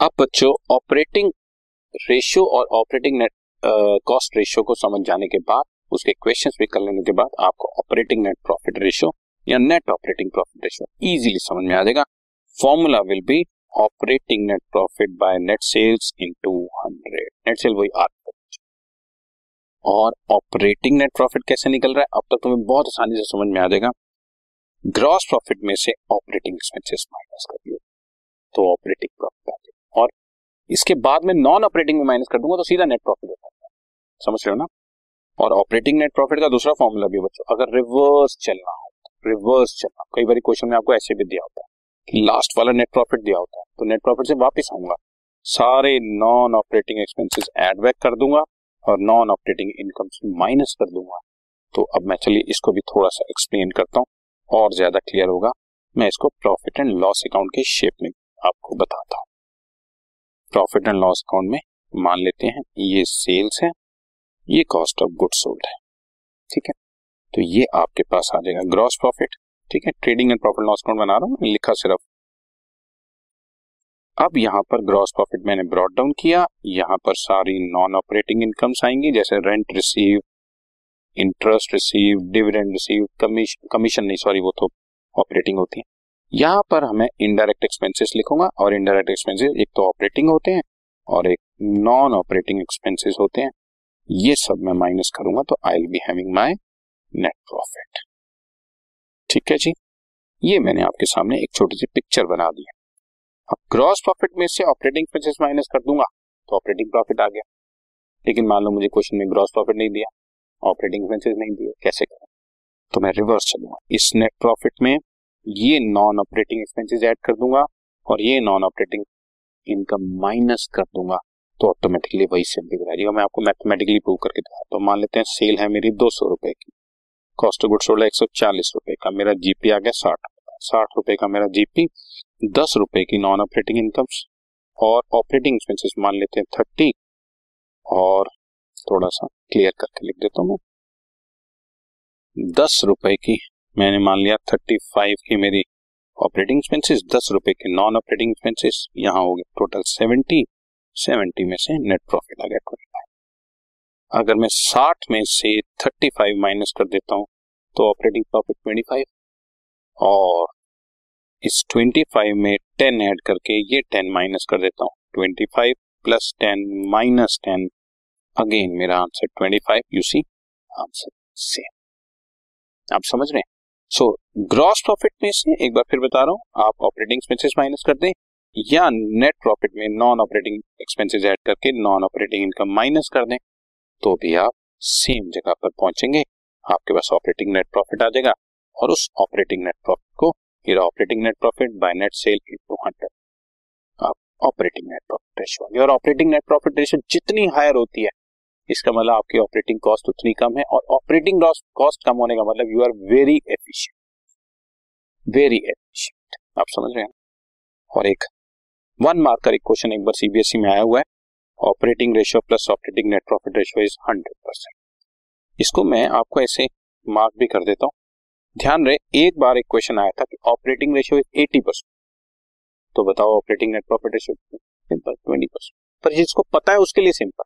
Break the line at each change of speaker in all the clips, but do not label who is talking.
अब बच्चों operating ratio और ऑपरेटिंग नेट कॉस्ट रेशियो को समझ जाने के बाद, उसके क्वेश्चंस भी कर लेने के बाद आपको ऑपरेटिंग नेट प्रॉफिट रेशियो या net operating profit ratio easily समझ में आ जाएगा। Formula will be operating net profit by net sales into hundred net sale वही आर और ऑपरेटिंग नेट प्रॉफिट कैसे निकल रहा है? अब तक तुम्हें बहुत आसानी से समझ में आ जाएगा। ग्रॉस प्रॉफिट में से ऑपरेटिंग एक्सपेंसेस माइनस कर दिए तो ऑपरेटिंग प्रॉफिट इसके बाद में नॉन ऑपरेटिंग में माइनस कर दूँगा तो सीधा नेट प्रॉफिट होता है। समझ रहे हो ना? और ऑपरेटिंग नेट प्रॉफिट का दूसरा फॉर्मूला भी बच्चों। अगर रिवर्स चलना हो रिवर्स चलना कई बार क्वेश्चन में आपको ऐसे भी दिया होता है कि लास्ट वाला नेट प्रॉफिट दिया होता है तो नेट प्रॉफिट से वापस आऊँगा। सारे non operating expenses add back कर दूँगा और नॉन ऑपरेटिंग इनकम से माइनस कर दूँगा। तो अब मैं चलिए इसको भी थोड़ा सा एक्सप्लेन करता हूँ, और ज़्यादा क्लियर होगा। मैं इसको प्रॉफिट एंड लॉस अकाउंट के शेप में आपको बताता हूँ। प्रॉफिट एंड लॉस अकाउंट में मान लेते हैं, ये सेल्स है, ये कॉस्ट ऑफ़ गुड सोल्ड है, ठीक है? तो ये आपके पास आ जाएगा ग्रॉस प्रॉफिट ठीक है? Trading and profit loss account बना रहा हूँ, लिखा सिर्फ़। अब यहाँ पर ग्रॉस प्रॉफिट मैंने ब्रॉड डाउन किया, यहाँ पर सारी नॉन ऑपरेटिंग इनकम्स आएँगी, जैसे rent receive interest receive dividend receive commission नहीं सॉरी वो तो ऑपरेटिंग होती है। यहाँ पर हमें इनडायरेक्ट एक्सपेंसेस लिखूँगा और इनडायरेक्ट एक्सपेंसेस एक तो ऑपरेटिंग होते हैं और एक नॉन ऑपरेटिंग एक्सपेंसेस होते हैं। ये सब मैं माइनस करूँगा तो I will be having my net profit ठीक है जी? ये मैंने आपके सामने एक छोटी सी पिक्चर बना दी है। अब ग्रॉस प्रॉफिट में से ऑपरेटिंग एक्सपेंसेस माइनस कर दूँगा तो ऑपरेटिंग प्रॉफिट आ गया। लेकिन मान लो मुझे क्वेश्चन में ग्रॉस प्रॉफिट नहीं दिया ऑपरेटिंग एक्सपेंसेस नहीं दिए, कैसे करें? तो मैं रिवर्स चलूँगा। इस नेट प्रॉफिट में ये नॉन ऑपरेटिंग एक्सपेंसेस ऐड कर दूँगा और ये नॉन ऑपरेटिंग इनकम माइनस कर दूँगा तो ऑटोमेटिकली वही सिंपल आ जाएगा मैं आपको मैथमेटिकली प्रूव करके दिखा तो मान लेते हैं सेल है मेरी दो सौ रुपए की। कॉस्ट ऑफ़ गुड्स सोल्ड एक सौ चालीस रुपए का। मेरा जीपी आ गया साठ साठ रुपए का मेरा जीपी दस रुपए की नॉन ऑपरेटिंग इनकम और ऑपरेटिंग एक्सपेंसेस मान लेते हैं थर्टी और थोड़ा सा क्लियर करके लिख देता हूँ मैं। दस रुपए की मैंने मान लिया थर्टी फाइव की मेरी ऑपरेटिंग एक्सपेंसेस दस रुपए के नॉन ऑपरेटिंग एक्सपेंसेस यहाँ हो गए टोटल सेवेंटी सेवेंटी में से नेट प्रॉफिट आ गया ट्वेंटी फाइव अगर मैं साठ में से थर्टी फाइव माइनस कर देता हूँ तो ऑपरेटिंग प्रॉफिट ट्वेंटी फाइव और इस ट्वेंटी फाइव में टेन ऐड करके ये टेन माइनस कर देता हूँ। Twenty five plus ten minus ten again मेरा answer twenty five you see answer same आप समझ रहे हैं? सो ग्रॉस प्रॉफिट में से एक बार फिर बता रहा हूँ, आप ऑपरेटिंग एक्सपेंसेस माइनस कर दें, या नेट प्रॉफिट में नॉन ऑपरेटिंग एक्सपेंसेस ऐड करके नॉन ऑपरेटिंग इनकम माइनस कर दें तो भी आप सेम जगह पर पहुँचेंगे। आपके पास ऑपरेटिंग नेट प्रॉफिट आ जाएगा और उस ऑपरेटिंग नेट प्रॉफिट को operating net profit by net sale into hundred आप ऑपरेटिंग नेट प्रॉफिट रेशियो और ऑपरेटिंग नेट प्रॉफिट रेशियो जितनी हायर होती है इसका मतलब आपकी ऑपरेटिंग कॉस्ट उतनी कम है और ऑपरेटिंग कॉस्ट कम होने का मतलब you are very efficient very efficient आप समझ रहे हैं? और एक वन मार्क का एक क्वेश्चन एक बार सीबीएसई e में आया हुआ है. Operating ratio plus operating net profit ratio is hundred percent इसको मैं आपको ऐसे मार्क भी कर देता हूँ. ध्यान रहे, एक बार एक क्वेश्चन आया था कि operating ratio is eighty percent तो बताओ operating net profit ratio simple twenty percent पर जिसको पता है उसके लिए सिंपल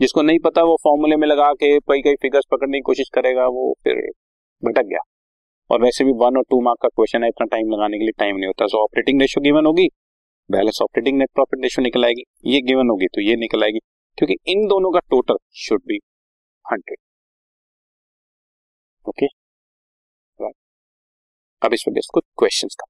जिसको नहीं पता, वो फॉर्मूले में लगा के कई कई फिगर्स पकड़ने की कोशिश करेगा, वो फिर भटक गया। और वैसे भी वन और टू मार्क का क्वेश्चन है, इतना टाइम लगाने के लिए टाइम नहीं होता। सो ऑपरेटिंग रेशियो गिवन होगी balance operating net profit ratio निकल आएगी ये गिवन होगी तो ये निकल आएगी क्योंकि इन दोनों का total should be hundred okay अब इस वजह क्वेश्चन का।